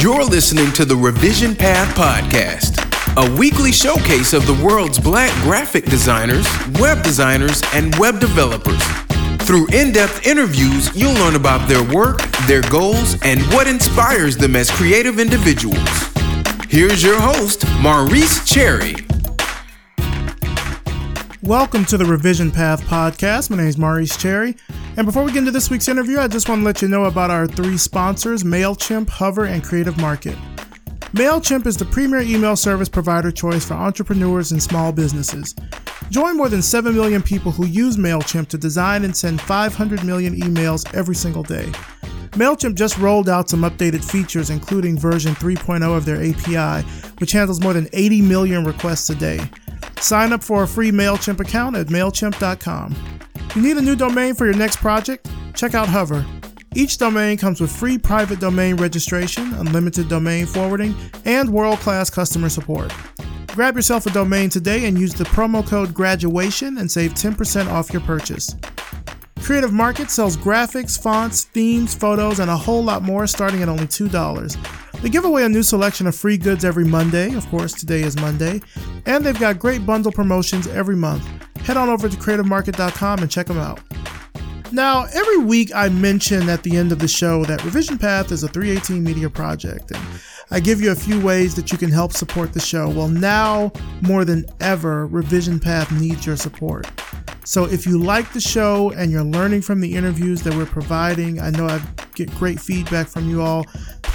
You're listening to the Revision Path Podcast, a weekly showcase of the world's black graphic designers, web designers, and web developers. Through in depth interviews, you'll learn about their work, their goals, and what inspires them as creative individuals. Here's your host, Maurice Cherry. Welcome to the Revision Path Podcast. My name is Maurice Cherry. And before we get into this week's interview, I just want to let you know about our three sponsors MailChimp, Hover, and Creative Market. MailChimp is the premier email service provider choice for entrepreneurs and small businesses. Join more than 7 million people who use MailChimp to design and send 500 million emails every single day. MailChimp just rolled out some updated features, including version 3.0 of their API, which handles more than 80 million requests a day. Sign up for a free MailChimp account at MailChimp.com. You need a new domain for your next project? Check out Hover. Each domain comes with free private domain registration, unlimited domain forwarding, and world class customer support. Grab yourself a domain today and use the promo code GRADUATION and save 10% off your purchase. Creative Market sells graphics, fonts, themes, photos, and a whole lot more starting at only $2. They give away a new selection of free goods every Monday. Of course, today is Monday. And they've got great bundle promotions every month head on over to creativemarket.com and check them out. Now, every week I mention at the end of the show that Revision Path is a 318 media project, and I give you a few ways that you can help support the show. Well, now more than ever, Revision Path needs your support. So if you like the show and you're learning from the interviews that we're providing, I know I get great feedback from you all.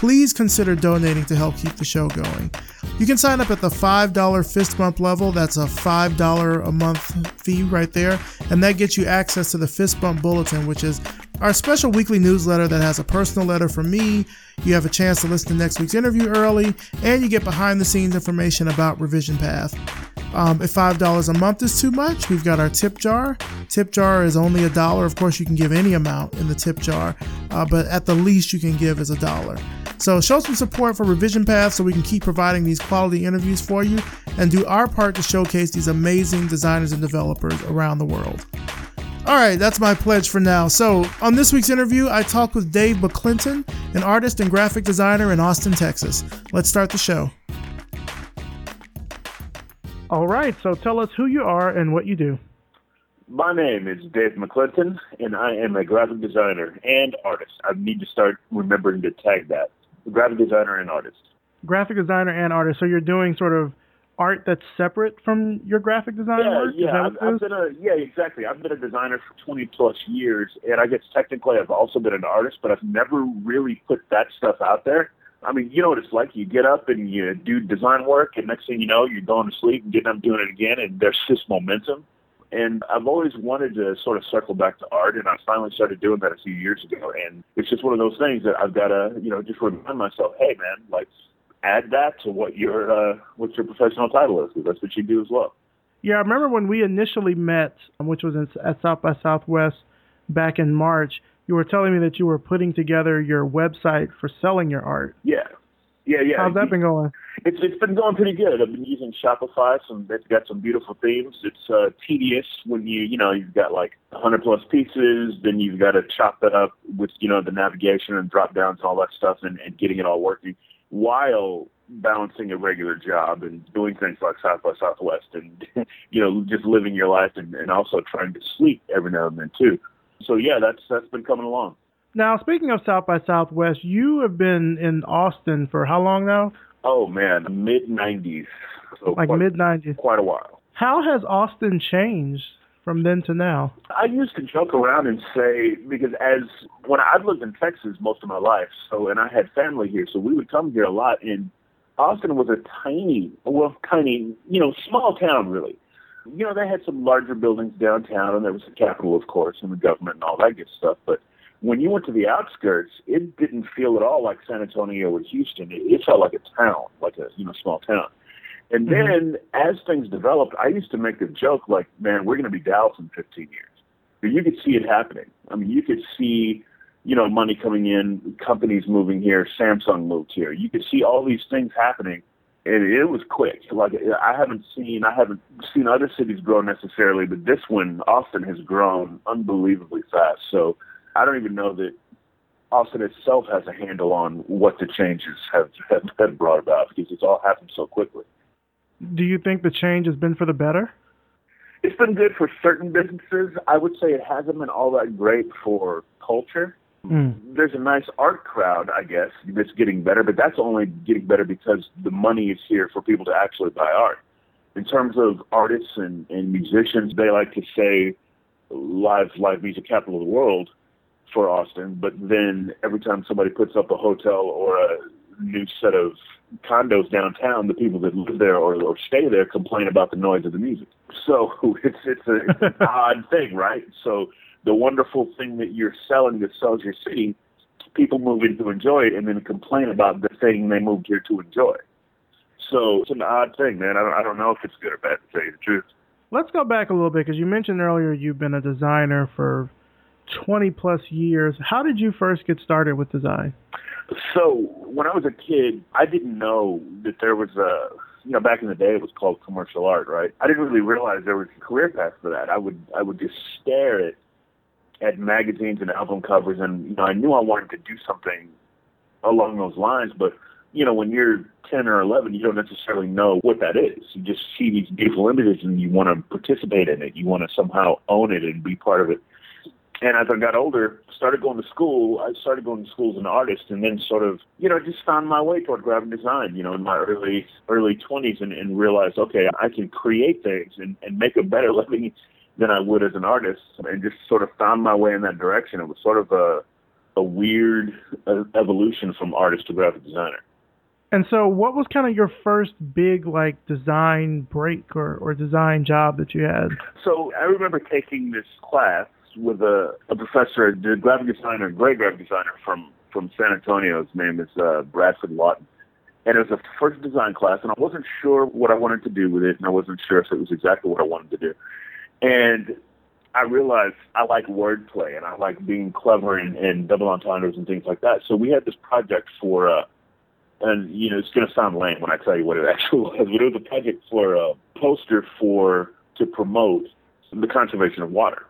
Please consider donating to help keep the show going. You can sign up at the $5 fist bump level. That's a $5 a month fee right there. And that gets you access to the Fist Bump Bulletin, which is our special weekly newsletter that has a personal letter from me. You have a chance to listen to next week's interview early, and you get behind the scenes information about Revision Path. Um, if $5 a month is too much, we've got our tip jar. Tip jar is only a dollar. Of course, you can give any amount in the tip jar, uh, but at the least you can give is a dollar. So show some support for Revision Path so we can keep providing these quality interviews for you and do our part to showcase these amazing designers and developers around the world. All right, that's my pledge for now. So, on this week's interview, I talked with Dave McClinton, an artist and graphic designer in Austin, Texas. Let's start the show. All right, so tell us who you are and what you do. My name is Dave McClinton, and I am a graphic designer and artist. I need to start remembering to tag that graphic designer and artist. Graphic designer and artist. So you're doing sort of art that's separate from your graphic design yeah, work? Yeah, I've, I've been a yeah, exactly. I've been a designer for 20 plus years, and I guess technically I've also been an artist, but I've never really put that stuff out there. I mean, you know what it's like. You get up and you do design work, and next thing you know, you're going to sleep and getting up doing it again, and there's just momentum. And I've always wanted to sort of circle back to art, and I finally started doing that a few years ago. And it's just one of those things that I've got to, you know, just remind myself, hey, man, like add that to what your uh, what your professional title is, because that's what you do as well. Yeah, I remember when we initially met, which was in, at South by Southwest back in March. You were telling me that you were putting together your website for selling your art. Yeah, yeah, yeah. How's that been going? It's it's been going pretty good. I've been using Shopify. Some it's got some beautiful themes. It's uh, tedious when you you know you've got like 100 plus pieces, then you've got to chop that up with you know the navigation and drop downs and all that stuff, and, and getting it all working while balancing a regular job and doing things like South by Southwest and you know just living your life and, and also trying to sleep every now and then too. So yeah, that's that's been coming along. Now, speaking of South by Southwest, you have been in Austin for how long now? Oh man, mid '90s. So like mid '90s. Quite a while. How has Austin changed from then to now? I used to joke around and say because as when I've lived in Texas most of my life, so and I had family here, so we would come here a lot. And Austin was a tiny, well, tiny, you know, small town really. You know, they had some larger buildings downtown, and there was the Capitol, of course, and the government and all that good stuff. But when you went to the outskirts, it didn't feel at all like San Antonio or Houston. It, it felt like a town, like a you know small town. And mm-hmm. then as things developed, I used to make the joke like, man, we're going to be Dallas in 15 years. But you could see it happening. I mean, you could see, you know, money coming in, companies moving here, Samsung moved here. You could see all these things happening, and it was quick. Like I haven't seen, I haven't seen other cities grow necessarily, but this one, Austin, has grown unbelievably fast. So I don't even know that Austin itself has a handle on what the changes have, have been brought about because it's all happened so quickly. Do you think the change has been for the better? It's been good for certain businesses. I would say it hasn't been all that great for culture. Mm. There's a nice art crowd, I guess, that's getting better, but that's only getting better because the money is here for people to actually buy art. In terms of artists and, and musicians, they like to say live live music capital of the world for Austin, but then every time somebody puts up a hotel or a new set of condos downtown, the people that live there or, or stay there complain about the noise of the music. So it's it's, a, it's an odd thing, right? So the wonderful thing that you're selling that sells your city, people move in to enjoy it and then complain about the thing they moved here to enjoy. So it's an odd thing, man. I don't, I don't know if it's good or bad to tell you the truth. Let's go back a little bit because you mentioned earlier you've been a designer for 20 plus years. How did you first get started with design? So when I was a kid, I didn't know that there was a, you know, back in the day it was called commercial art, right? I didn't really realize there was a career path for that. I would, I would just stare at, at magazines and album covers and, you know, I knew I wanted to do something along those lines, but you know, when you're 10 or 11, you don't necessarily know what that is. You just see these beautiful images and you want to participate in it. You want to somehow own it and be part of it. And as I got older, started going to school. I started going to school as an artist, and then sort of, you know, just found my way toward graphic design. You know, in my early early 20s, and, and realized, okay, I can create things and, and make a better living than I would as an artist, and just sort of found my way in that direction. It was sort of a a weird uh, evolution from artist to graphic designer. And so, what was kind of your first big like design break or, or design job that you had? So I remember taking this class with a, a professor, a graphic designer, great graphic designer from from San Antonio. His name is uh, Bradford Lawton. And it was a first design class, and I wasn't sure what I wanted to do with it, and I wasn't sure if it was exactly what I wanted to do. And I realized I like wordplay, and I like being clever and, and double entendres and things like that. So we had this project for uh, and you know it's going to sound lame when I tell you what it actually was, but it was a project for a poster for to promote the conservation of water.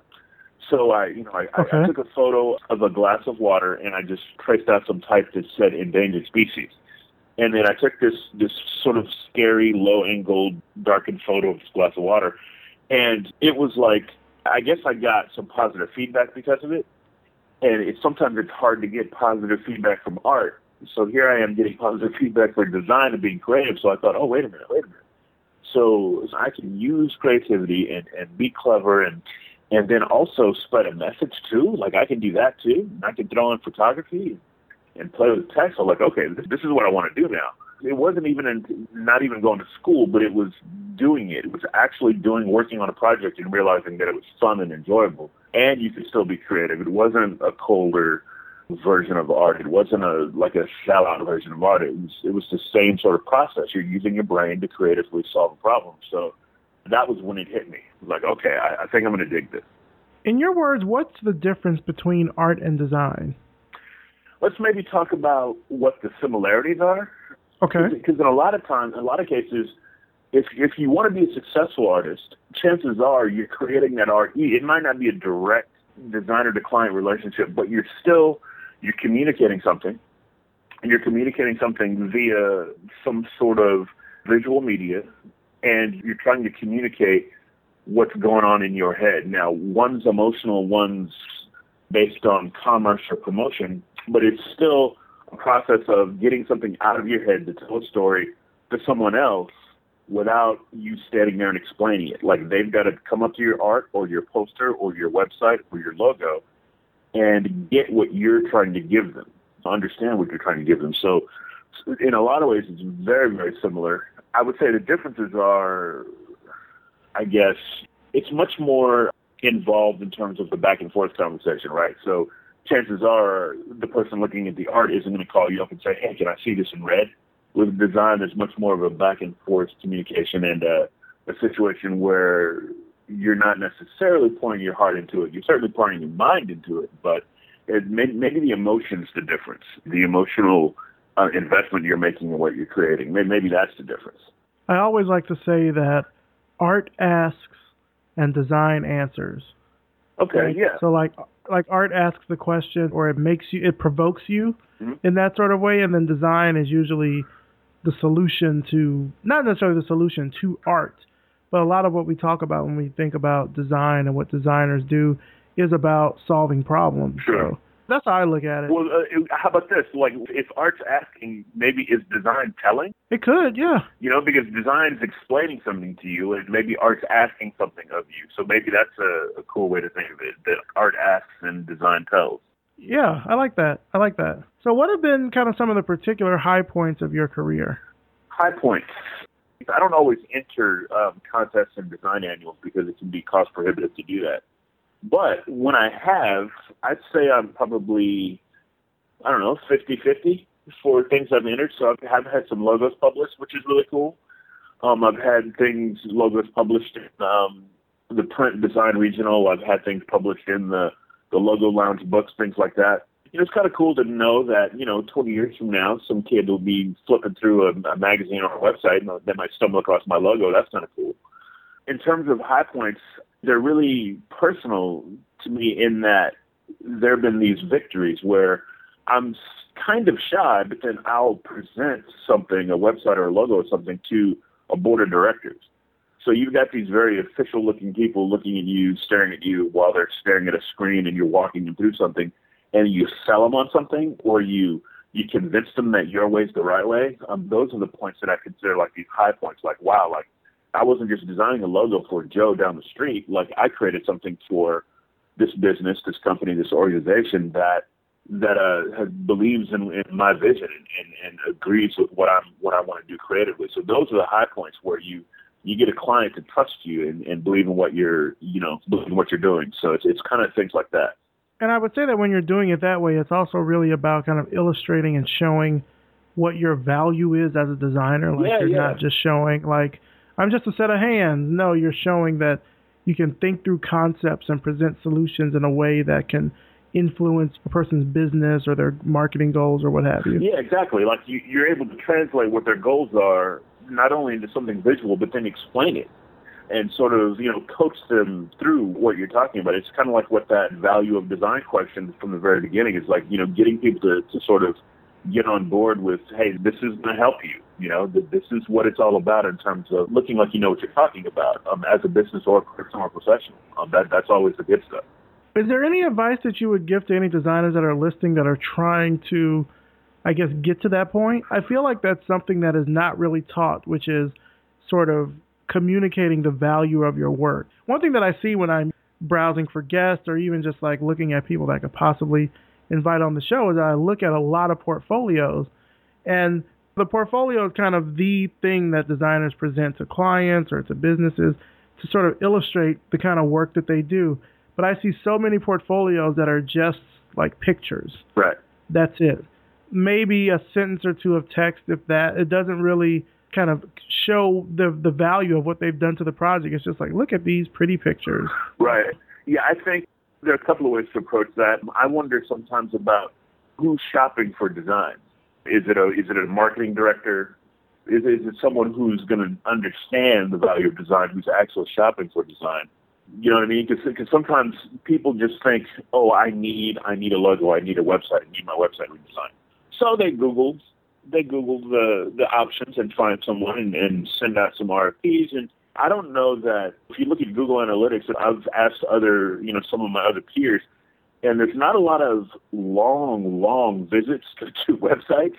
So I, you know, I, okay. I, I took a photo of a glass of water and I just traced out some type that said endangered species. And then I took this this sort of scary, low-angled, darkened photo of this glass of water, and it was like I guess I got some positive feedback because of it. And it's sometimes it's hard to get positive feedback from art so here I am getting positive feedback for design and being creative. So I thought, oh, wait a minute, wait a minute. So, so I can use creativity and, and be clever and and then also spread a message too. Like I can do that too. I can throw in photography and play with text. I'm like, okay, this, this is what I want to do now. It wasn't even in, not even going to school, but it was doing it. It was actually doing working on a project and realizing that it was fun and enjoyable, and you could still be creative. It wasn't a colder version of art. It wasn't a like a sellout version of art. It was it was the same sort of process. You're using your brain to creatively solve a problem. So that was when it hit me. Like, okay, I, I think I'm going to dig this. In your words, what's the difference between art and design? Let's maybe talk about what the similarities are. Okay. Because in a lot of times, in a lot of cases, if if you want to be a successful artist, chances are you're creating that art. It might not be a direct designer to client relationship, but you're still you're communicating something, and you're communicating something via some sort of visual media, and you're trying to communicate what's going on in your head. Now, one's emotional, one's based on commerce or promotion, but it's still a process of getting something out of your head to tell a story to someone else without you standing there and explaining it. Like they've got to come up to your art or your poster or your website or your logo and get what you're trying to give them, understand what you're trying to give them. So in a lot of ways, it's very, very similar. I would say the differences are, I guess, it's much more involved in terms of the back and forth conversation, right? So chances are the person looking at the art isn't going to call you up and say, hey, can I see this in red? With design, there's much more of a back and forth communication and a situation where you're not necessarily pouring your heart into it. You're certainly pouring your mind into it, but it may, maybe the emotion's the difference. The emotional uh, investment you're making in what you're creating. Maybe, maybe that's the difference. I always like to say that art asks and design answers. Okay, yeah. So like like art asks the question or it makes you it provokes you mm-hmm. in that sort of way and then design is usually the solution to not necessarily the solution to art but a lot of what we talk about when we think about design and what designers do is about solving problems sure. So that's how I look at it. Well, uh, how about this? Like, if art's asking, maybe is design telling? It could, yeah. You know, because design's explaining something to you, and maybe art's asking something of you. So maybe that's a, a cool way to think of it. That art asks and design tells. Yeah, I like that. I like that. So, what have been kind of some of the particular high points of your career? High points. I don't always enter um, contests and design annuals because it can be cost prohibitive to do that. But when I have, I'd say I'm probably, I don't know, 50-50 for things I've entered. So I have had some logos published, which is really cool. Um, I've had things, logos published in um, the print design regional. I've had things published in the, the logo lounge books, things like that. You know, it's kind of cool to know that, you know, 20 years from now, some kid will be flipping through a, a magazine or a website and they might stumble across my logo. That's kind of cool. In terms of high points, they're really personal to me in that there have been these victories where I'm kind of shy, but then I'll present something, a website or a logo or something to a board of directors. So you've got these very official looking people looking at you, staring at you while they're staring at a screen and you're walking them through something and you sell them on something or you, you convince them that your way is the right way. Um, those are the points that I consider like these high points, like, wow, like I wasn't just designing a logo for Joe down the street. Like I created something for this business, this company, this organization that that uh, believes in, in my vision and, and, and agrees with what I'm what I want to do creatively. So those are the high points where you you get a client to trust you and, and believe in what you're you know believe in what you're doing. So it's it's kind of things like that. And I would say that when you're doing it that way, it's also really about kind of illustrating and showing what your value is as a designer. Like yeah, you're yeah. not just showing like I'm just a set of hands. No, you're showing that you can think through concepts and present solutions in a way that can influence a person's business or their marketing goals or what have you. Yeah, exactly. Like you, you're able to translate what their goals are not only into something visual, but then explain it and sort of, you know, coach them through what you're talking about. It's kind of like what that value of design question from the very beginning is like, you know, getting people to, to sort of get on board with, hey, this is going to help you. You know, this is what it's all about in terms of looking like you know what you're talking about um, as a business or person or professional. Um, that that's always the good stuff. Is there any advice that you would give to any designers that are listening that are trying to, I guess, get to that point? I feel like that's something that is not really taught, which is sort of communicating the value of your work. One thing that I see when I'm browsing for guests or even just like looking at people that I could possibly invite on the show is I look at a lot of portfolios and the portfolio is kind of the thing that designers present to clients or to businesses to sort of illustrate the kind of work that they do. But I see so many portfolios that are just like pictures. Right. That's it. Maybe a sentence or two of text if that. It doesn't really kind of show the the value of what they've done to the project. It's just like look at these pretty pictures. Right. Yeah, I think there are a couple of ways to approach that. I wonder sometimes about who's shopping for design. Is it a is it a marketing director? Is is it someone who's going to understand the value of design, who's actually shopping for design? You know what I mean? Because sometimes people just think, oh, I need I need a logo, I need a website, I need my website redesigned. So they Google they Google the the options and find someone and, and send out some RFPs. And I don't know that if you look at Google Analytics, I've asked other you know some of my other peers, and there's not a lot of long, long visits to, websites.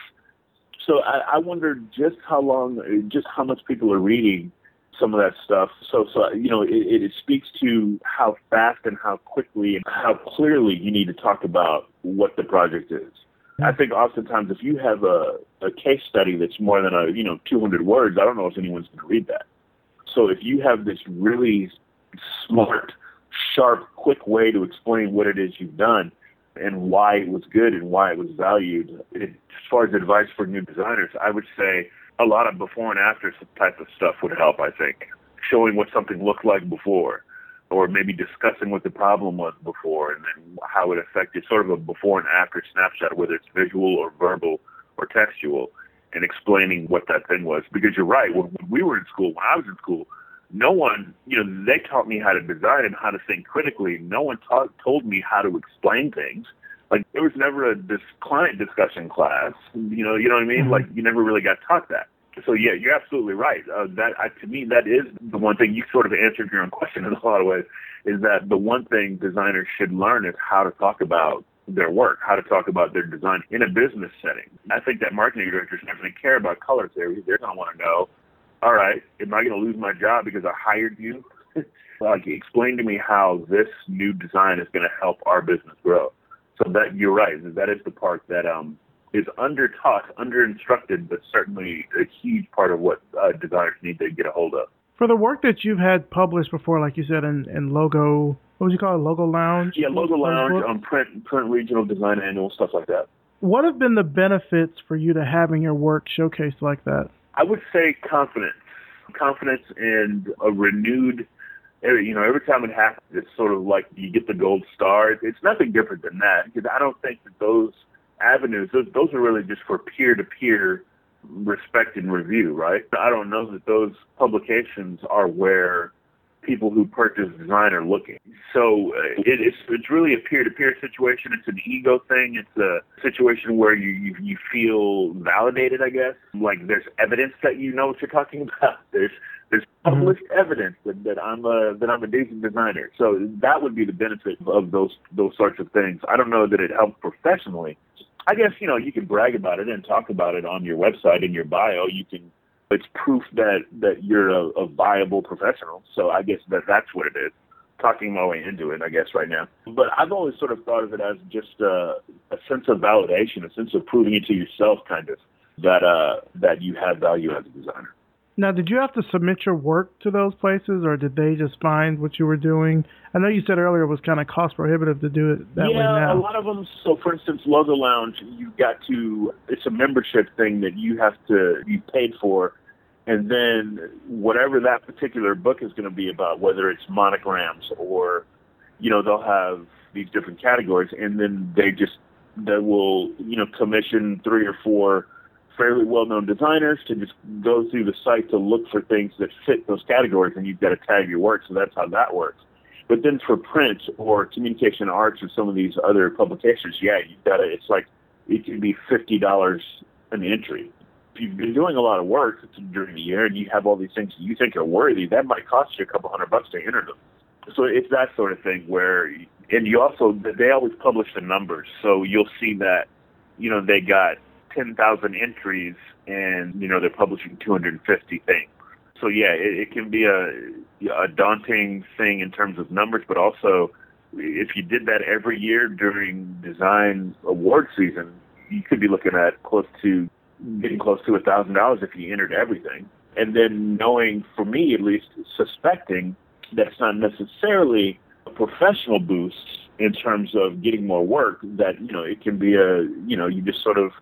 So I, I wonder just how long, just how much people are reading some of that stuff. So, so you know, it, it speaks to how fast and how quickly and how clearly you need to talk about what the project is. I think oftentimes if you have a, a case study that's more than a you know 200 words, I don't know if anyone's going to read that. So if you have this really smart sharp, quick way to explain what it is you've done and why it was good and why it was valued. It, as far as advice for new designers, I would say a lot of before and after type of stuff would help, I think. Showing what something looked like before or maybe discussing what the problem was before and then how it affected sort of a before and after snapshot, whether it's visual or verbal or textual, and explaining what that thing was. Because you're right, when, when we were in school, when I was in school, no one, you know, they taught me how to design and how to think critically. No one taught, told me how to explain things. Like there was never a this client discussion class. You know, you know what I mean? Mm-hmm. Like you never really got taught that. So yeah, you're absolutely right. Uh, that I, to me, that is the one thing you sort of answered your own question in a lot of ways. Is that the one thing designers should learn is how to talk about their work, how to talk about their design in a business setting. I think that marketing directors never really care about color theory. They're going to want to know, all right, am I going to lose my job because I hired you? like, explain to me how this new design is going to help our business grow. So that you're right. That is the part that um, is under taught, under instructed, but certainly a huge part of what uh, designers need to get a hold of. For the work that you've had published before, like you said, in, in Logo, what would you call it, Logo Lounge? Yeah, Logo Lounge, um, print, print regional design annual, stuff like that. What have been the benefits for you to having your work showcased like that? I would say confidence. Confidence and a renewed you know, every time it happens, it's sort of like you get the gold star. It's nothing different than that because I don't think that those avenues, those, those are really just for peer-to-peer respect and review, right? I don't know that those publications are where people who purchase design are looking. So uh, it, it's it's really a peer-to-peer situation. It's an ego thing. It's a situation where you, you you feel validated, I guess. Like there's evidence that you know what you're talking about. There's there's mm-hmm. published mm-hmm. evidence that, that I'm a that I'm a decent designer. So that would be the benefit of those those sorts of things. I don't know that it helps professionally. I guess you know you can brag about it and talk about it on your website in your bio. You can it's proof that that you're a, a viable professional. So I guess that that's what it is. Talking my way into it, I guess, right now. But I've always sort of thought of it as just a, a sense of validation, a sense of proving it to yourself, kind of that uh, that you have value as a designer. Now, did you have to submit your work to those places, or did they just find what you were doing? I know you said earlier it was kind of cost prohibitive to do it that yeah, way now. Yeah, a lot of them. So, for instance, Logo Lounge, you've got to. It's a membership thing that you have to. You paid for, and then whatever that particular book is going to be about, whether it's monograms or, you know, they'll have these different categories, and then they just they will you know commission three or four fairly well-known designers to just go through the site to look for things that fit those categories, and you've got to tag your work. So that's how that works. But then for print or communication arts or some of these other publications, yeah, you've got to. It's like it can be fifty dollars an entry. You've been doing a lot of work during the year and you have all these things you think are worthy, that might cost you a couple hundred bucks to enter them. So it's that sort of thing where, and you also they always publish the numbers, so you'll see that, you know, they got 10,000 entries and, you know, they're publishing 250 things. So yeah, it, it can be a, a daunting thing in terms of numbers, but also if you did that every year during design award season, you could be looking at close to getting close to a thousand dollars if you entered everything. And then knowing, for me at least, suspecting that it's not necessarily a professional boost in terms of getting more work, that, you know, it can be a, you know, you just sort of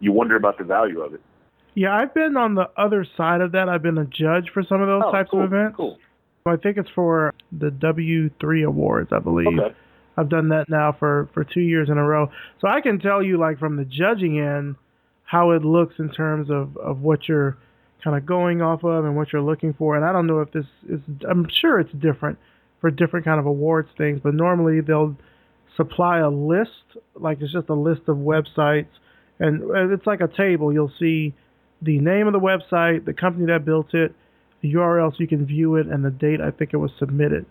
you wonder about the value of it. Yeah, I've been on the other side of that. I've been a judge for some of those oh, types cool, of events. Cool. I think it's for the W3 awards, I believe. Okay. I've done that now for for two years in a row, so I can tell you, like from the judging end, how it looks in terms of of what you're kind of going off of and what you're looking for. And I don't know if this is. I'm sure it's different for different kind of awards things, but normally they'll supply a list, like it's just a list of websites and it's like a table. You'll see the name of the website, the company that built it, the URL so you can view it, and the date I think it was submitted.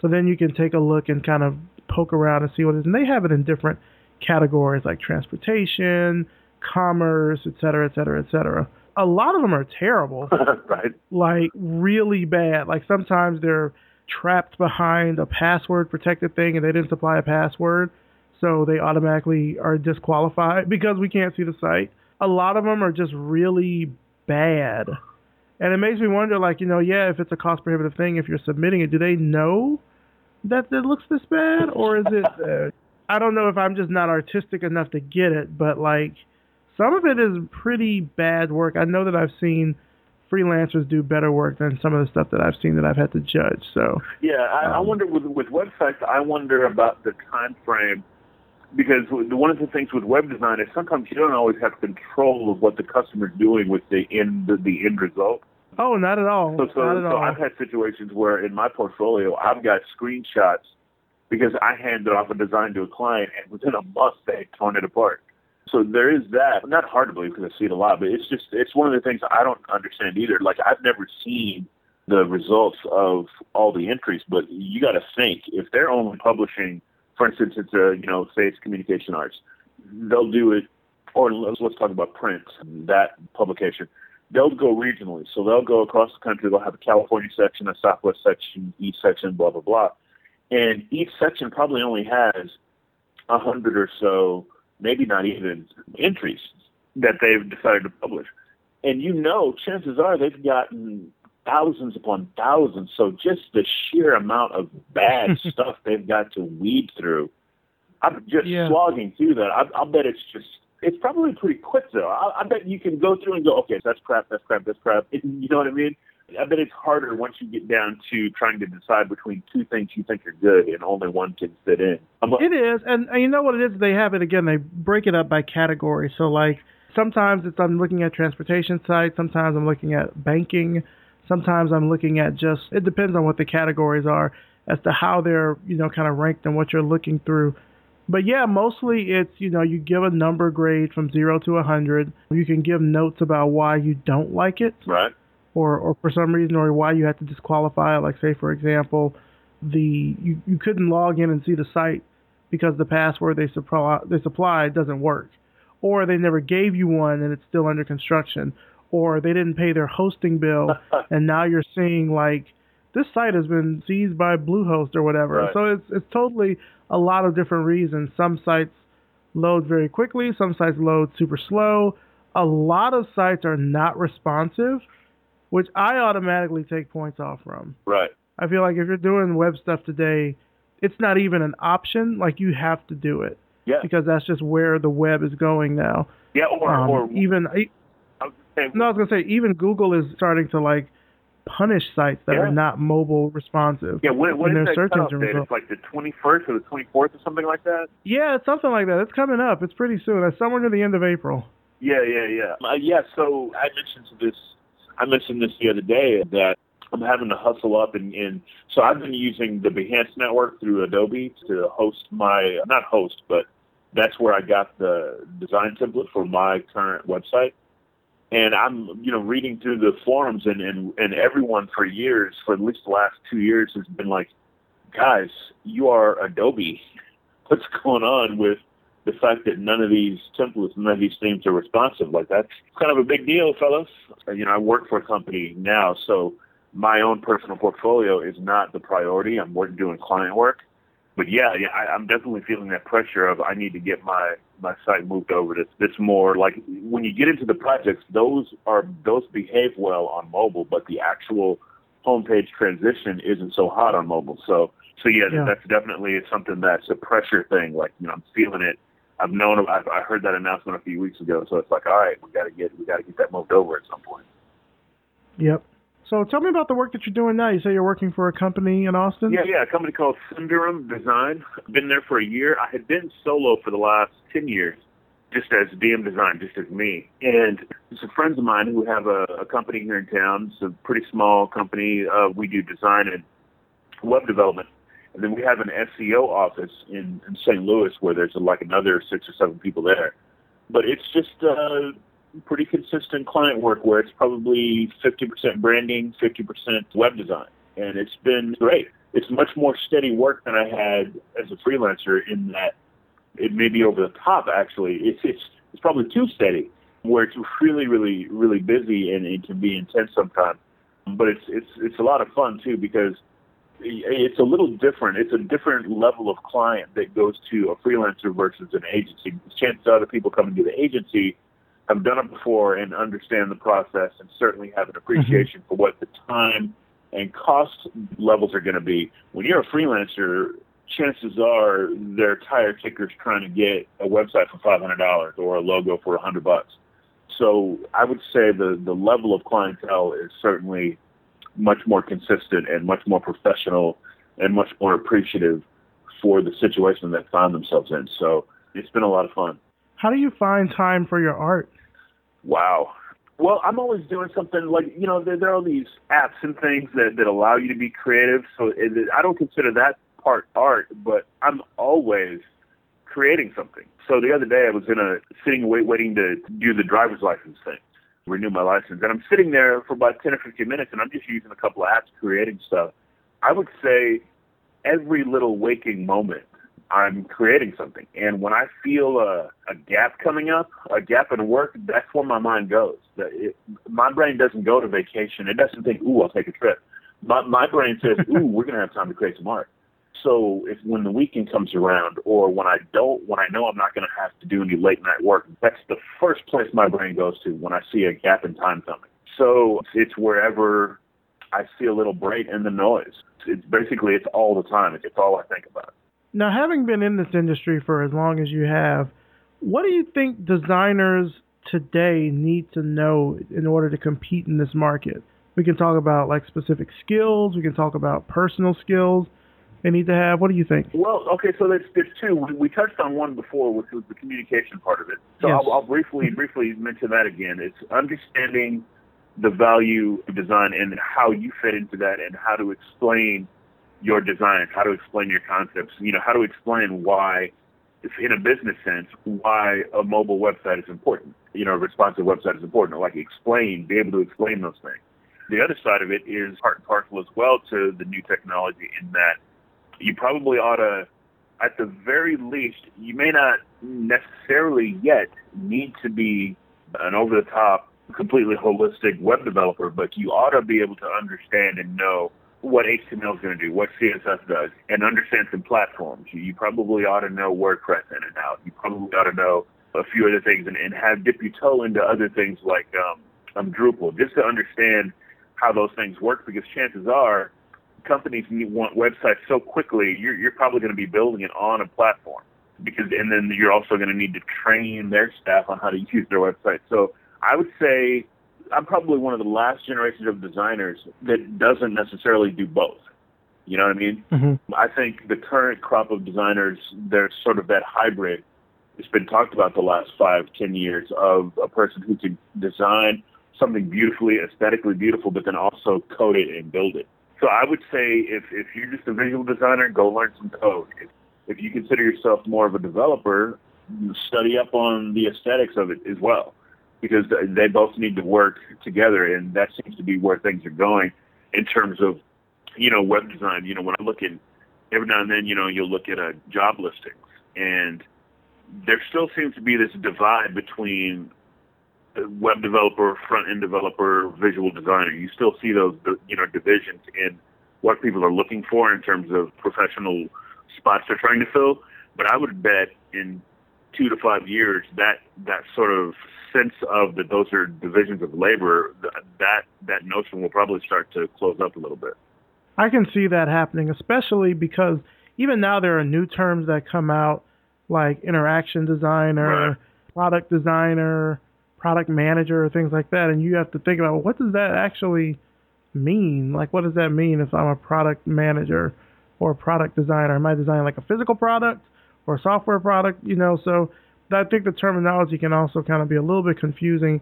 So then you can take a look and kind of poke around and see what it is. And they have it in different categories like transportation, commerce, et cetera, et cetera, et cetera. A lot of them are terrible. right. Like really bad. Like sometimes they're trapped behind a password protected thing and they didn't supply a password so they automatically are disqualified because we can't see the site. A lot of them are just really bad. And it makes me wonder, like, you know, yeah, if it's a cost prohibitive thing, if you're submitting it, do they know that it looks this bad? Or is it, uh, I don't know if I'm just not artistic enough to get it, but like, some of it is pretty bad work. I know that I've seen freelancers do better work than some of the stuff that I've seen that I've had to judge. So yeah, I, um, I wonder with with websites. I wonder about the time frame because one of the things with web design is sometimes you don't always have control of what the customer's doing with the end the, the end result. Oh, not at all. So, so, not at so all. I've had situations where in my portfolio I've got screenshots because I handed off a design to a client and within a month they had torn it apart. So there is that. Not hard to believe because I see it a lot, but it's just it's one of the things I don't understand either. Like I've never seen the results of all the entries, but you got to think if they're only publishing, for instance, it's a you know say it's communication arts, they'll do it, or let's, let's talk about print that publication. They'll go regionally, so they'll go across the country. They'll have a California section, a Southwest section, East section, blah blah blah, and each section probably only has a hundred or so maybe not even entries that they've decided to publish. And you know, chances are they've gotten thousands upon thousands. So just the sheer amount of bad stuff they've got to weed through. I'm just Yeah. slogging through that. I, I'll bet it's just, it's probably pretty quick though. I, I bet you can go through and go, okay, that's crap, that's crap, that's crap. you know what I mean? I bet it's harder once you get down to trying to decide between two things you think are good and only one can fit in. I'm, It is, and, and you know what it is? They have it again. They break it up by category. So like sometimes it's I'm looking at transportation sites. Sometimes I'm looking at banking. Sometimes I'm looking at just. It depends on what the categories are as to how they're you know kind of ranked and what you're looking through. But yeah, mostly it's you know you give a number grade from zero to a hundred. You can give notes about why you don't like it right? Or or for some reason or why you had to disqualify it. Like say for example, the you, you couldn't log in and see the site because the password they supply they supplied doesn't work, or they never gave you one and it's still under construction, or they didn't pay their hosting bill and now you're seeing like this site has been seized by Bluehost or whatever. Right. So it's it's totally a lot of different reasons. Some sites load very quickly, some sites load super slow. A lot of sites are not responsive, which I automatically take points off from. Right. I feel like if you're doing web stuff today, it's not even an option. Like you have to do it Yeah. because that's just where the web is going now. Yeah. Or, Um, or even I was gonna say, no, I was gonna say even Google is starting to like punish sites that Yeah. are not mobile responsive. Yeah, when, when in is that search engine date? It's like the 21st or the 24th or something like that? Yeah, it's something like that. It's coming up. It's pretty soon. It's somewhere near the end of April. Yeah, yeah, yeah. Uh, yeah, so I mentioned to this, I mentioned this the other day that I'm having to hustle up and, and so I've been using the Behance network through Adobe to host my, not host, but that's where I got the design template for my current website. And I'm, you know, reading through the forums and, and, and everyone for years, for at least the last two years has been like, guys, you are Adobe. What's going on with the fact that none of these templates, none of these themes are responsive? Like that's kind of a big deal, fellas. Uh, You know, I work for a company now, so my own personal portfolio is not the priority. I'm working doing client work. But yeah, yeah, I, I'm definitely feeling that pressure of I need to get my my site moved over to this more like when you get into the projects, those are those behave well on mobile, but the actual homepage transition isn't so hot on mobile. So so yeah, Yeah. that's definitely something that's a pressure thing. Like you know, I'm feeling it. I've known. I've, I heard that announcement a few weeks ago, so it's like, all right, we got to get we got to get that moved over at some point. Yep. So tell me about the work that you're doing now. You say you're working for a company in Austin. Yeah, yeah, a company called Sundaram Design. I've been there for a year. I had been solo for the last 10 years, just as DM Design, just as me. And some friends of mine who have a, a company here in town. It's a pretty small company. Uh, we do design and web development. And then we have an SEO office in, in St. Louis where there's like another six or seven people there. But it's just uh, pretty consistent client work where it's probably 50% branding, 50% web design. And it's been great. It's much more steady work than I had as a freelancer in that it may be over the top actually. It's it's it's probably too steady where it's really, really, really busy and it can be intense sometimes. But it's it's it's a lot of fun too because it's a little different. It's a different level of client that goes to a freelancer versus an agency. Chances are the people coming to the agency have done it before and understand the process and certainly have an mm-hmm. appreciation for what the time and cost levels are going to be. When you're a freelancer, chances are they're tire kickers trying to get a website for $500 or a logo for 100 bucks. So I would say the, the level of clientele is certainly much more consistent and much more professional and much more appreciative for the situation that they find themselves in. So it's been a lot of fun. How do you find time for your art? Wow. Well, I'm always doing something like you know there, there are all these apps and things that that allow you to be creative. So it, I don't consider that part art, but I'm always creating something. So the other day I was in a sitting wait waiting to do the driver's license thing, renew my license, and I'm sitting there for about 10 or 15 minutes, and I'm just using a couple of apps creating stuff. I would say every little waking moment I'm creating something. And when I feel a, a gap coming up, a gap in work, that's where my mind goes. It, my brain doesn't go to vacation. It doesn't think, ooh, I'll take a trip. My, my brain says, ooh, we're going to have time to create some art. So if when the weekend comes around or when I don't, when I know I'm not going to have to do any late night work, that's the first place my brain goes to when I see a gap in time coming. So it's wherever I see a little break in the noise. It's basically, it's all the time. It's all I think about. Now, having been in this industry for as long as you have, what do you think designers today need to know in order to compete in this market? We can talk about like specific skills. We can talk about personal skills they need to have. What do you think? Well, okay, so there's there's two. We, we touched on one before, which was the communication part of it. So yes. I'll, I'll briefly briefly mention that again. It's understanding the value of design and how you fit into that, and how to explain your designs, how to explain your concepts, you know, how to explain why, in a business sense, why a mobile website is important, you know, a responsive website is important, like explain, be able to explain those things. The other side of it is part and parcel as well to the new technology in that you probably ought to, at the very least, you may not necessarily yet need to be an over-the-top, completely holistic web developer, but you ought to be able to understand and know what HTML is going to do, what CSS does, and understand some platforms. You, probably ought to know WordPress in and out. You probably ought to know a few other things and, and have dip your toe into other things like um, um, Drupal, just to understand how those things work. Because chances are, companies need want websites so quickly, you're, you're probably going to be building it on a platform. Because and then you're also going to need to train their staff on how to use their website. So I would say I'm probably one of the last generations of designers that doesn't necessarily do both. You know what I mean? Mm-hmm. I think the current crop of designers, they're sort of that hybrid. It's been talked about the last five, ten years of a person who can design something beautifully, aesthetically beautiful, but then also code it and build it. So I would say if, if you're just a visual designer, go learn some code. If, if you consider yourself more of a developer, study up on the aesthetics of it as well because they both need to work together, and that seems to be where things are going in terms of, you know, web design. You know, when I look at every now and then, you know, you'll look at a job listings, and there still seems to be this divide between web developer, front end developer, visual designer. You still see those, you know, divisions in what people are looking for in terms of professional spots they're trying to fill. But I would bet in two to five years, that that sort of sense of that those are divisions of labor, that that notion will probably start to close up a little bit. I can see that happening, especially because even now there are new terms that come out like interaction designer, right. product designer, product manager, or things like that, and you have to think about well, what does that actually mean? Like, what does that mean if I'm a product manager or a product designer? Am I designing like a physical product or a software product? You know, so I think the terminology can also kind of be a little bit confusing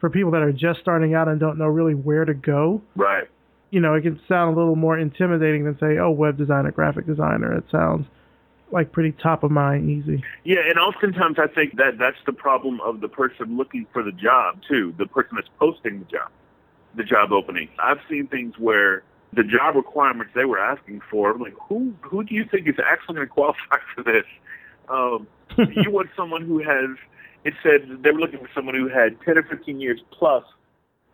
for people that are just starting out and don't know really where to go. Right. You know, it can sound a little more intimidating than say, oh, web designer, graphic designer. It sounds like pretty top of mind, easy. Yeah, and oftentimes I think that that's the problem of the person looking for the job too, the person that's posting the job, the job opening. I've seen things where the job requirements they were asking for, I'm like, who who do you think is actually going to qualify for this? Um, you want someone who has. It said they were looking for someone who had 10 or 15 years plus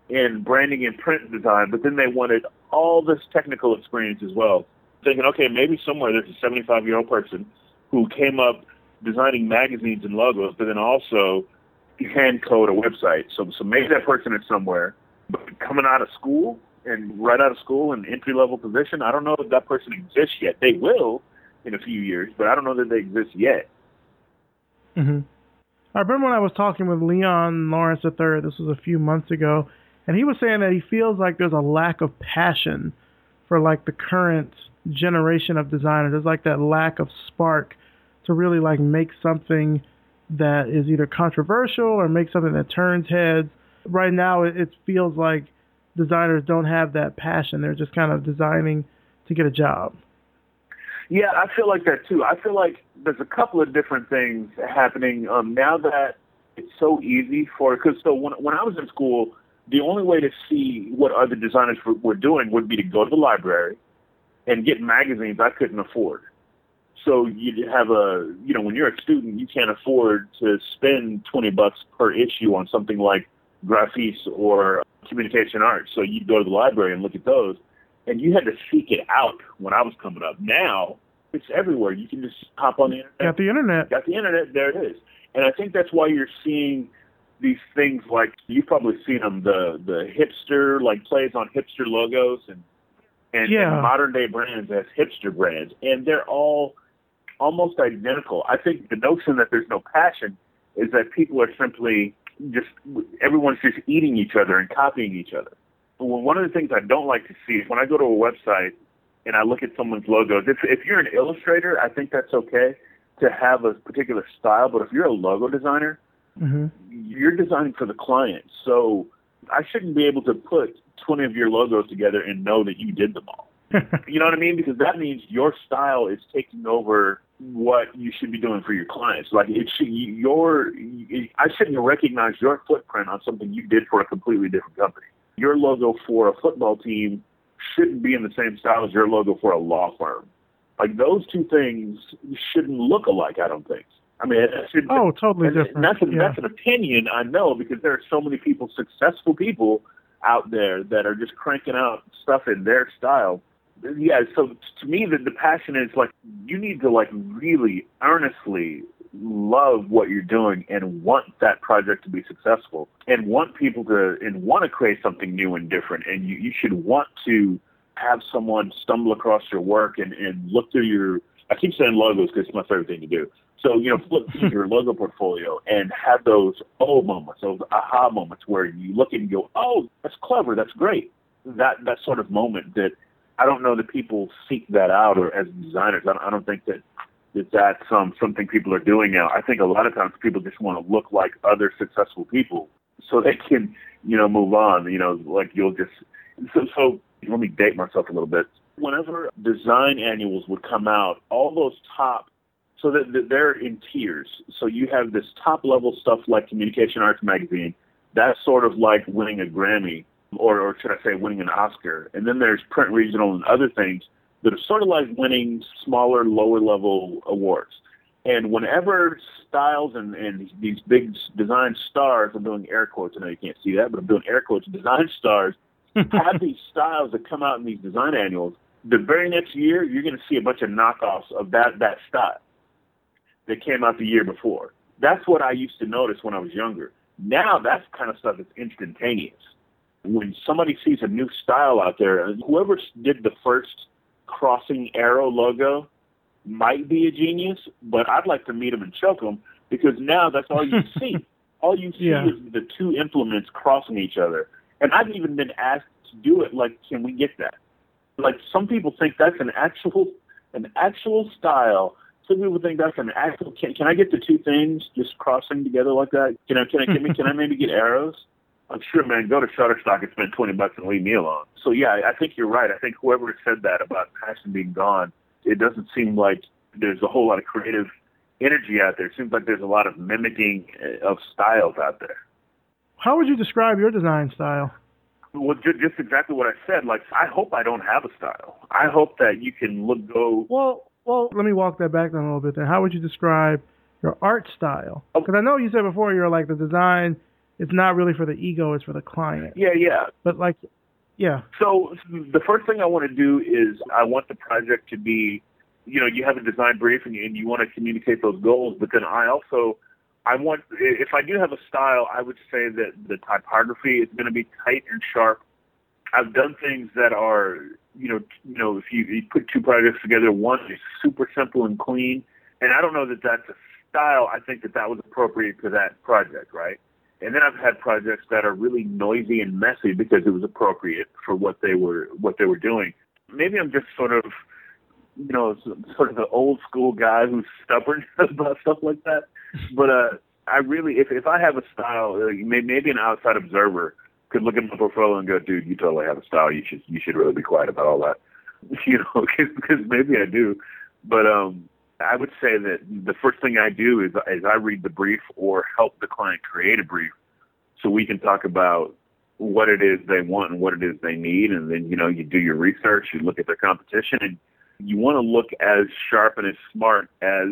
in branding and print design, but then they wanted all this technical experience as well. Thinking, okay, maybe somewhere there's a 75 year old person who came up designing magazines and logos, but then also hand code a website. So, so maybe that person is somewhere, but coming out of school and right out of school in entry level position, I don't know if that person exists yet. They will, in a few years, but I don't know that they exist yet. Mm-hmm. I remember when I was talking with Leon Lawrence III. This was a few months ago, and he was saying that he feels like there's a lack of passion for like the current generation of designers. There's like that lack of spark to really like make something that is either controversial or make something that turns heads right now it, it feels like designers don't have that passion. They're just kind of designing to get a job. Yeah, I feel like that too. I feel like there's a couple of different things happening um, now that it's so easy for because so when when I was in school, the only way to see what other designers were, were doing would be to go to the library and get magazines I couldn't afford. So you'd have a, you know, when you're a student, you can't afford to spend 20 bucks per issue on something like Graphis or communication arts. So you'd go to the library and look at those, and you had to seek it out when I was coming up. Now it's everywhere. You can just hop on the internet. Got the internet. Got the internet. There it is. And I think that's why you're seeing these things like you've probably seen them the the hipster like plays on hipster logos and and, yeah. and modern day brands as hipster brands, and they're all almost identical. I think the notion that there's no passion is that people are simply just everyone's just eating each other and copying each other. Well, one of the things I don't like to see is when I go to a website and I look at someone's logos. If if you're an illustrator, I think that's okay to have a particular style. But if you're a logo designer, mm-hmm. you're designing for the client. So I shouldn't be able to put 20 of your logos together and know that you did them all. you know what I mean? Because that means your style is taking over what you should be doing for your clients. Like it should, your, I shouldn't recognize your footprint on something you did for a completely different company. Your logo for a football team shouldn't be in the same style as your logo for a law firm. Like those two things shouldn't look alike. I don't think. I mean, oh, totally different. That's, an, yeah. that's an opinion I know because there are so many people, successful people out there that are just cranking out stuff in their style. Yeah, so to me, the, the passion is like you need to like really earnestly love what you're doing and want that project to be successful and want people to and want to create something new and different and you, you should want to have someone stumble across your work and, and look through your I keep saying logos because it's my favorite thing to do. So, you know, flip through your logo portfolio and have those oh moments, those aha moments where you look and you go, oh, that's clever, that's great. That that sort of moment that I don't know that people seek that out or as designers. I don't, I don't think that that that's um, something people are doing now. I think a lot of times people just want to look like other successful people so they can, you know, move on. You know, like you'll just so so. Let me date myself a little bit. Whenever design annuals would come out, all those top so that they're in tiers. So you have this top level stuff like Communication Arts Magazine. That's sort of like winning a Grammy, or, or should I say, winning an Oscar. And then there's print regional and other things that are sort of like winning smaller, lower level awards. And whenever styles and, and these big design stars, I'm doing air quotes, I know you can't see that, but I'm doing air quotes, design stars have these styles that come out in these design annuals, the very next year, you're going to see a bunch of knockoffs of that, that style that came out the year before. That's what I used to notice when I was younger. Now that's kind of stuff that's instantaneous. When somebody sees a new style out there, uh, whoever did the first crossing arrow logo might be a genius, but I'd like to meet him and choke him because now that's all you see. all you see Yeah. is the two implements crossing each other. And I've even been asked to do it. Like, can we get that? Like, some people think that's an actual, an actual style. Some people think that's an actual. Can, can I get the two things just crossing together like that? Can I? Can I? Can, I, can I maybe get arrows? I'm sure, man. Go to Shutterstock and spend twenty bucks and leave me alone. So yeah, I think you're right. I think whoever said that about passion being gone, it doesn't seem like there's a whole lot of creative energy out there. It seems like there's a lot of mimicking uh, of styles out there. How would you describe your design style? Well, just exactly what I said. Like, I hope I don't have a style. I hope that you can look go. Well, well, let me walk that back then a little bit. Then, how would you describe your art style? Oh. Because I know you said before you're like the design. It's not really for the ego; it's for the client. Yeah, yeah. But like, yeah, So the first thing I want to do is I want the project to be, you know, you have a design brief and you, and you want to communicate those goals, but then I also, I want, if I do have a style, I would say that the typography is going to be tight and sharp. I've done things that are, you know, you know, if you, you put two projects together, one is super simple and clean, and I don't know that that's a style. I think that that was appropriate to that project, right? And then I've had projects that are really noisy and messy because it was appropriate for what they were what they were doing. Maybe I'm just sort of, you know, sort of the old school guy who's stubborn about stuff like that. But uh, I really, if if I have a style, uh, maybe an outside observer could look at my portfolio and go, "Dude, you totally have a style. You should you should really be quiet about all that." You know, because maybe I do, but um, I would say that the first thing I do is is I read the brief or help the client create a brief, so we can talk about what it is they want and what it is they need, and then you know you do your research, you look at their competition, and you want to look as sharp and as smart as,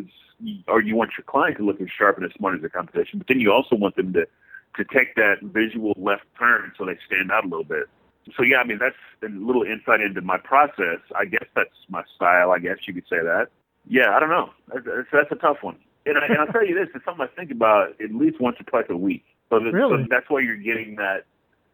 or you want your client to look as sharp and as smart as the competition, but then you also want them to to take that visual left turn so they stand out a little bit. So yeah, I mean that's a little insight into my process. I guess that's my style. I guess you could say that. Yeah, I don't know. That's, that's a tough one. And, I, and I'll tell you this: it's something I think about at least once or twice a week. So, that, really? so that's why you're getting that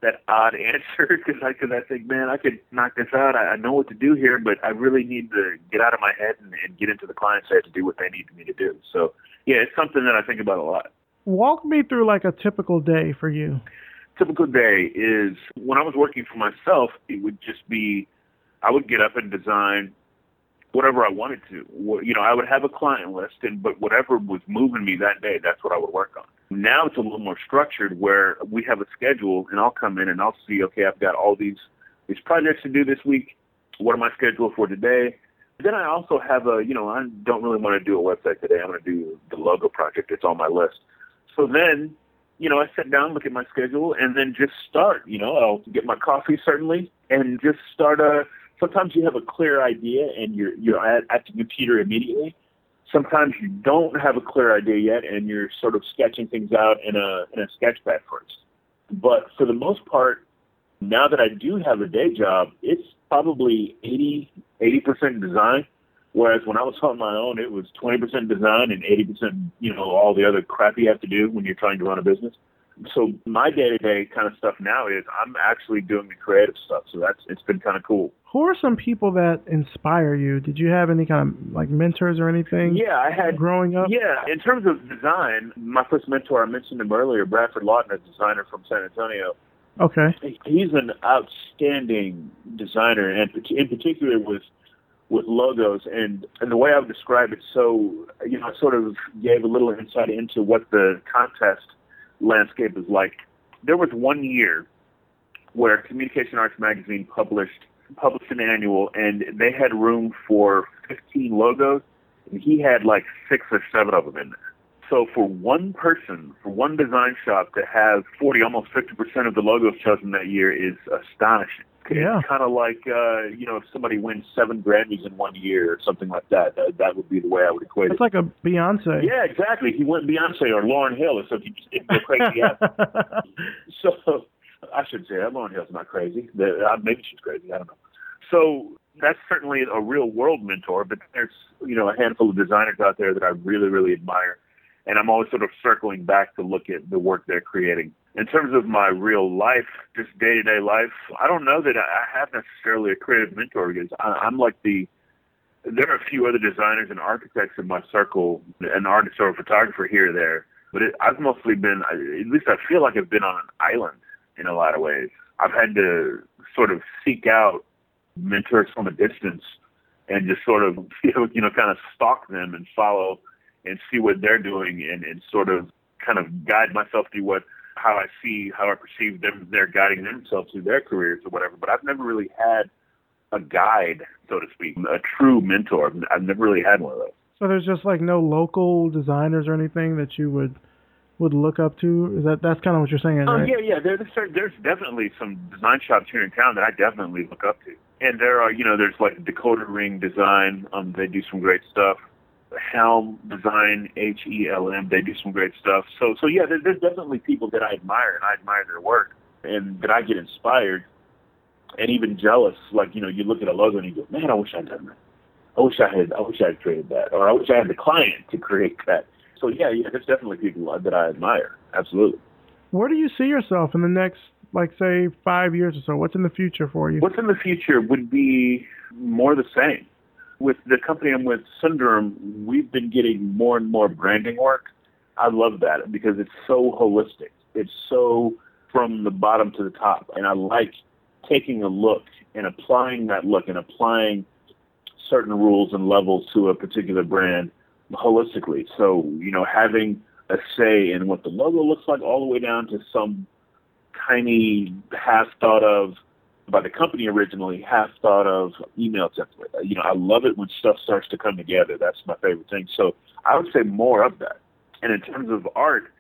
that odd answer because I because I think, man, I could knock this out. I, I know what to do here, but I really need to get out of my head and, and get into the client's head to do what they need me to do. So yeah, it's something that I think about a lot. Walk me through like a typical day for you. Typical day is when I was working for myself, it would just be I would get up and design whatever I wanted to. You know, I would have a client list, and but whatever was moving me that day, that's what I would work on. Now it's a little more structured where we have a schedule and I'll come in and I'll see, okay, I've got all these, these projects to do this week. What am I scheduled for today? Then I also have a, you know, I don't really want to do a website today. I'm going to do the logo project. It's on my list. So then, you know, I sit down, look at my schedule, and then just start. You know, I'll get my coffee certainly, and just start a. Sometimes you have a clear idea, and you're you're at, at the computer immediately sometimes you don't have a clear idea yet and you're sort of sketching things out in a in a sketchpad first. But for the most part, now that I do have a day job, it's probably 80 percent design. Whereas when I was on my own, it was 20% design and 80%, you know, all the other crap you have to do when you're trying to run a business so my day to day kind of stuff now is I'm actually doing the creative stuff. So that's it's been kind of cool. Who are some people that inspire you? Did you have any kind of like mentors or anything? Yeah, I had growing up. Yeah, in terms of design, my first mentor I mentioned him earlier, Bradford Lawton, a designer from San Antonio. Okay. He's an outstanding designer, and in particular with with logos and and the way I would describe it. So you know, I sort of gave a little insight into what the contest landscape is like. There was one year where Communication Arts Magazine published published an annual, and they had room for 15 logos, and he had like six or seven of them in there. So for one person, for one design shop to have 40, almost 50% of the logos chosen that year is astonishing. Yeah. It's kind of like, uh, you know, if somebody wins seven Grammys in one year or something like that, that, that would be the way I would equate it's it. It's like a Beyonce. Yeah, exactly. He went Beyonce or Lauryn Hill or something. Just go crazy. so I should say that Lauryn Hill's not crazy. Uh, maybe she's crazy. I don't know. So that's certainly a real world mentor, but there's, you know, a handful of designers out there that I really, really admire. And I'm always sort of circling back to look at the work they're creating in terms of my real life, just day to day life, I don't know that I have necessarily a creative mentor because I'm like the. There are a few other designers and architects in my circle, an artist or a photographer here or there, but it, I've mostly been, at least I feel like I've been on an island in a lot of ways. I've had to sort of seek out mentors from a distance and just sort of, you know, you know kind of stalk them and follow and see what they're doing and, and sort of kind of guide myself through what how I see, how I perceive them, they're guiding themselves through their careers or whatever. But I've never really had a guide, so to speak, a true mentor. I've never really had one of those. So there's just like no local designers or anything that you would would look up to. Is that that's kind of what you're saying? Oh right? yeah, yeah. There, there's there's definitely some design shops here in town that I definitely look up to. And there are, you know, there's like Dakota Ring Design. Um, they do some great stuff. Helm Design, H E L M. They do some great stuff. So, so yeah, there, there's definitely people that I admire and I admire their work and that I get inspired and even jealous. Like, you know, you look at a logo and you go, man, I wish I'd done that. I wish I had, I wish I had created that, or I wish I had the client to create that. So yeah, yeah, there's definitely people that I admire. Absolutely. Where do you see yourself in the next, like, say, five years or so? What's in the future for you? What's in the future would be more the same with the company I'm with, Syndrome, we've been getting more and more branding work. I love that because it's so holistic. It's so from the bottom to the top. And I like taking a look and applying that look and applying certain rules and levels to a particular brand holistically. So, you know, having a say in what the logo looks like, all the way down to some tiny half thought of by the company originally, half thought of email template. You know, I love it when stuff starts to come together. That's my favorite thing. So I would say more of that. And in terms of art,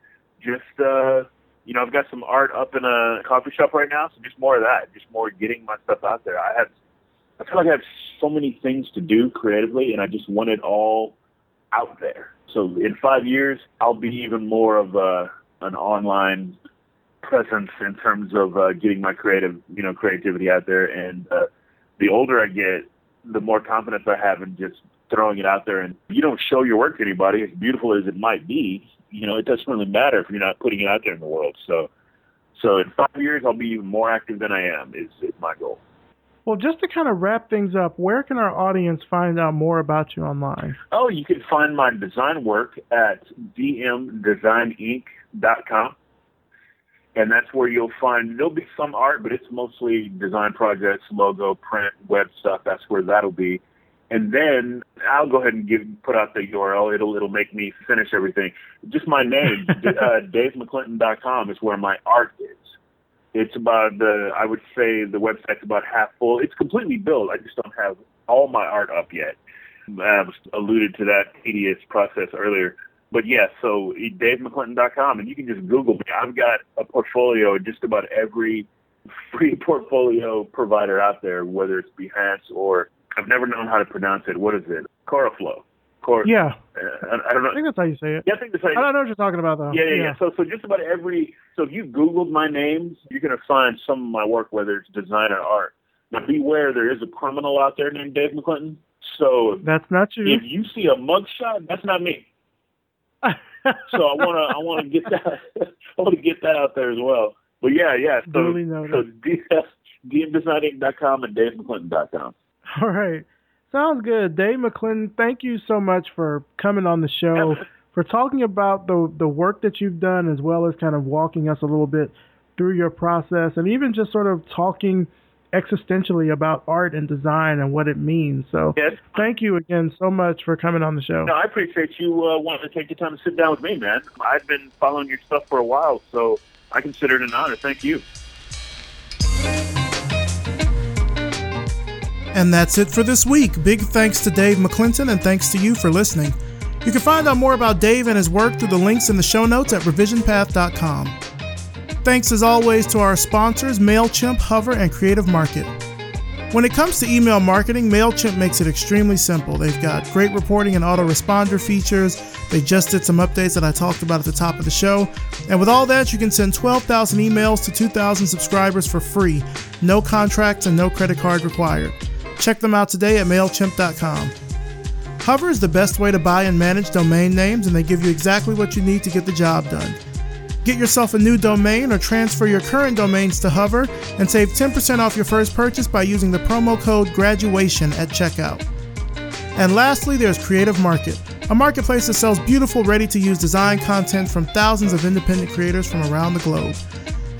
just uh, you know, I've got some art up in a coffee shop right now, so just more of that, just more getting my stuff out there. I have, I feel like I have so many things to do creatively, and I just want it all out there. So in five years, I'll be even more of a, an online presence in terms of uh, getting my creative, you know, creativity out there. And uh, the older I get, the more confidence I have in just throwing it out there. And you don't show your work to anybody, as beautiful as it might be. You know, it doesn't really matter if you're not putting it out there in the world. So, so in five years, I'll be even more active than I am. Is, is my goal. Well, just to kind of wrap things up, where can our audience find out more about you online? Oh, you can find my design work at dmdesigninc.com. And that's where you'll find, there'll be some art, but it's mostly design projects, logo, print, web stuff. That's where that'll be. And then I'll go ahead and give put out the URL. It'll it'll make me finish everything. Just my name, uh, DaveMcClinton.com is where my art is. It's about the I would say the website's about half full. It's completely built. I just don't have all my art up yet. I alluded to that tedious process earlier. But yeah, so DaveMcClinton.com, and you can just Google me. I've got a portfolio of just about every free portfolio provider out there, whether it's Behance or I've never known how to pronounce it. What is it? Coraflow. Cor- yeah. Uh, I, I, don't know. I think that's how you say it. Yeah, I think that's how you I don't know what you're talking about, though. Yeah, yeah, yeah, yeah. So, so just about every, so if you Googled my name, you're going to find some of my work, whether it's design or art. Now, beware, there is a criminal out there named Dave McClinton. So that's not you. If you see a mugshot, that's not me. so I want to, I want to get that, I want to get that out there as well. But yeah, yeah. So, so dmdesigninc.com and davemcclinton.com. All right. Sounds good. Dave McClinton, thank you so much for coming on the show, for talking about the the work that you've done, as well as kind of walking us a little bit through your process, and even just sort of talking existentially about art and design and what it means. So yes. thank you again so much for coming on the show. No, I appreciate you uh, wanting to take the time to sit down with me, man. I've been following your stuff for a while, so I consider it an honor. Thank you. And that's it for this week. Big thanks to Dave McClinton and thanks to you for listening. You can find out more about Dave and his work through the links in the show notes at revisionpath.com. Thanks as always to our sponsors, MailChimp, Hover, and Creative Market. When it comes to email marketing, MailChimp makes it extremely simple. They've got great reporting and autoresponder features. They just did some updates that I talked about at the top of the show. And with all that, you can send 12,000 emails to 2,000 subscribers for free. No contracts and no credit card required. Check them out today at MailChimp.com. Hover is the best way to buy and manage domain names, and they give you exactly what you need to get the job done. Get yourself a new domain or transfer your current domains to Hover and save 10% off your first purchase by using the promo code GRADUATION at checkout. And lastly, there's Creative Market, a marketplace that sells beautiful, ready to use design content from thousands of independent creators from around the globe.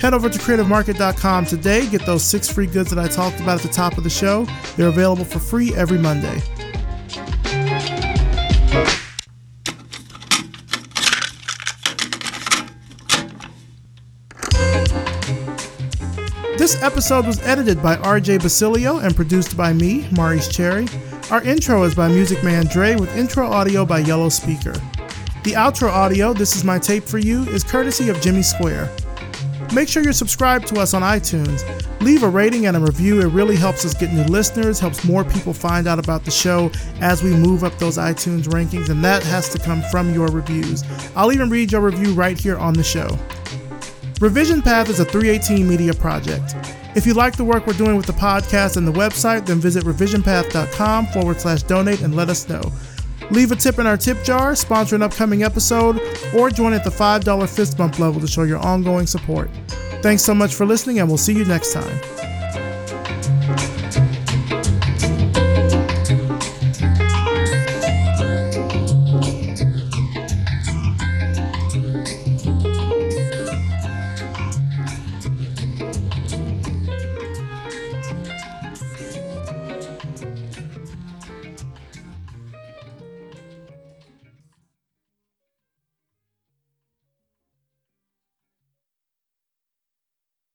Head over to creativemarket.com today. Get those six free goods that I talked about at the top of the show. They're available for free every Monday. This episode was edited by RJ Basilio and produced by me, Maurice Cherry. Our intro is by Music Man Dre with intro audio by Yellow Speaker. The outro audio, This Is My Tape for You, is courtesy of Jimmy Square. Make sure you're subscribed to us on iTunes. Leave a rating and a review. It really helps us get new listeners, helps more people find out about the show as we move up those iTunes rankings, and that has to come from your reviews. I'll even read your review right here on the show. Revision Path is a 318 media project. If you like the work we're doing with the podcast and the website, then visit revisionpath.com forward slash donate and let us know. Leave a tip in our tip jar, sponsor an upcoming episode, or join at the $5 fist bump level to show your ongoing support. Thanks so much for listening, and we'll see you next time.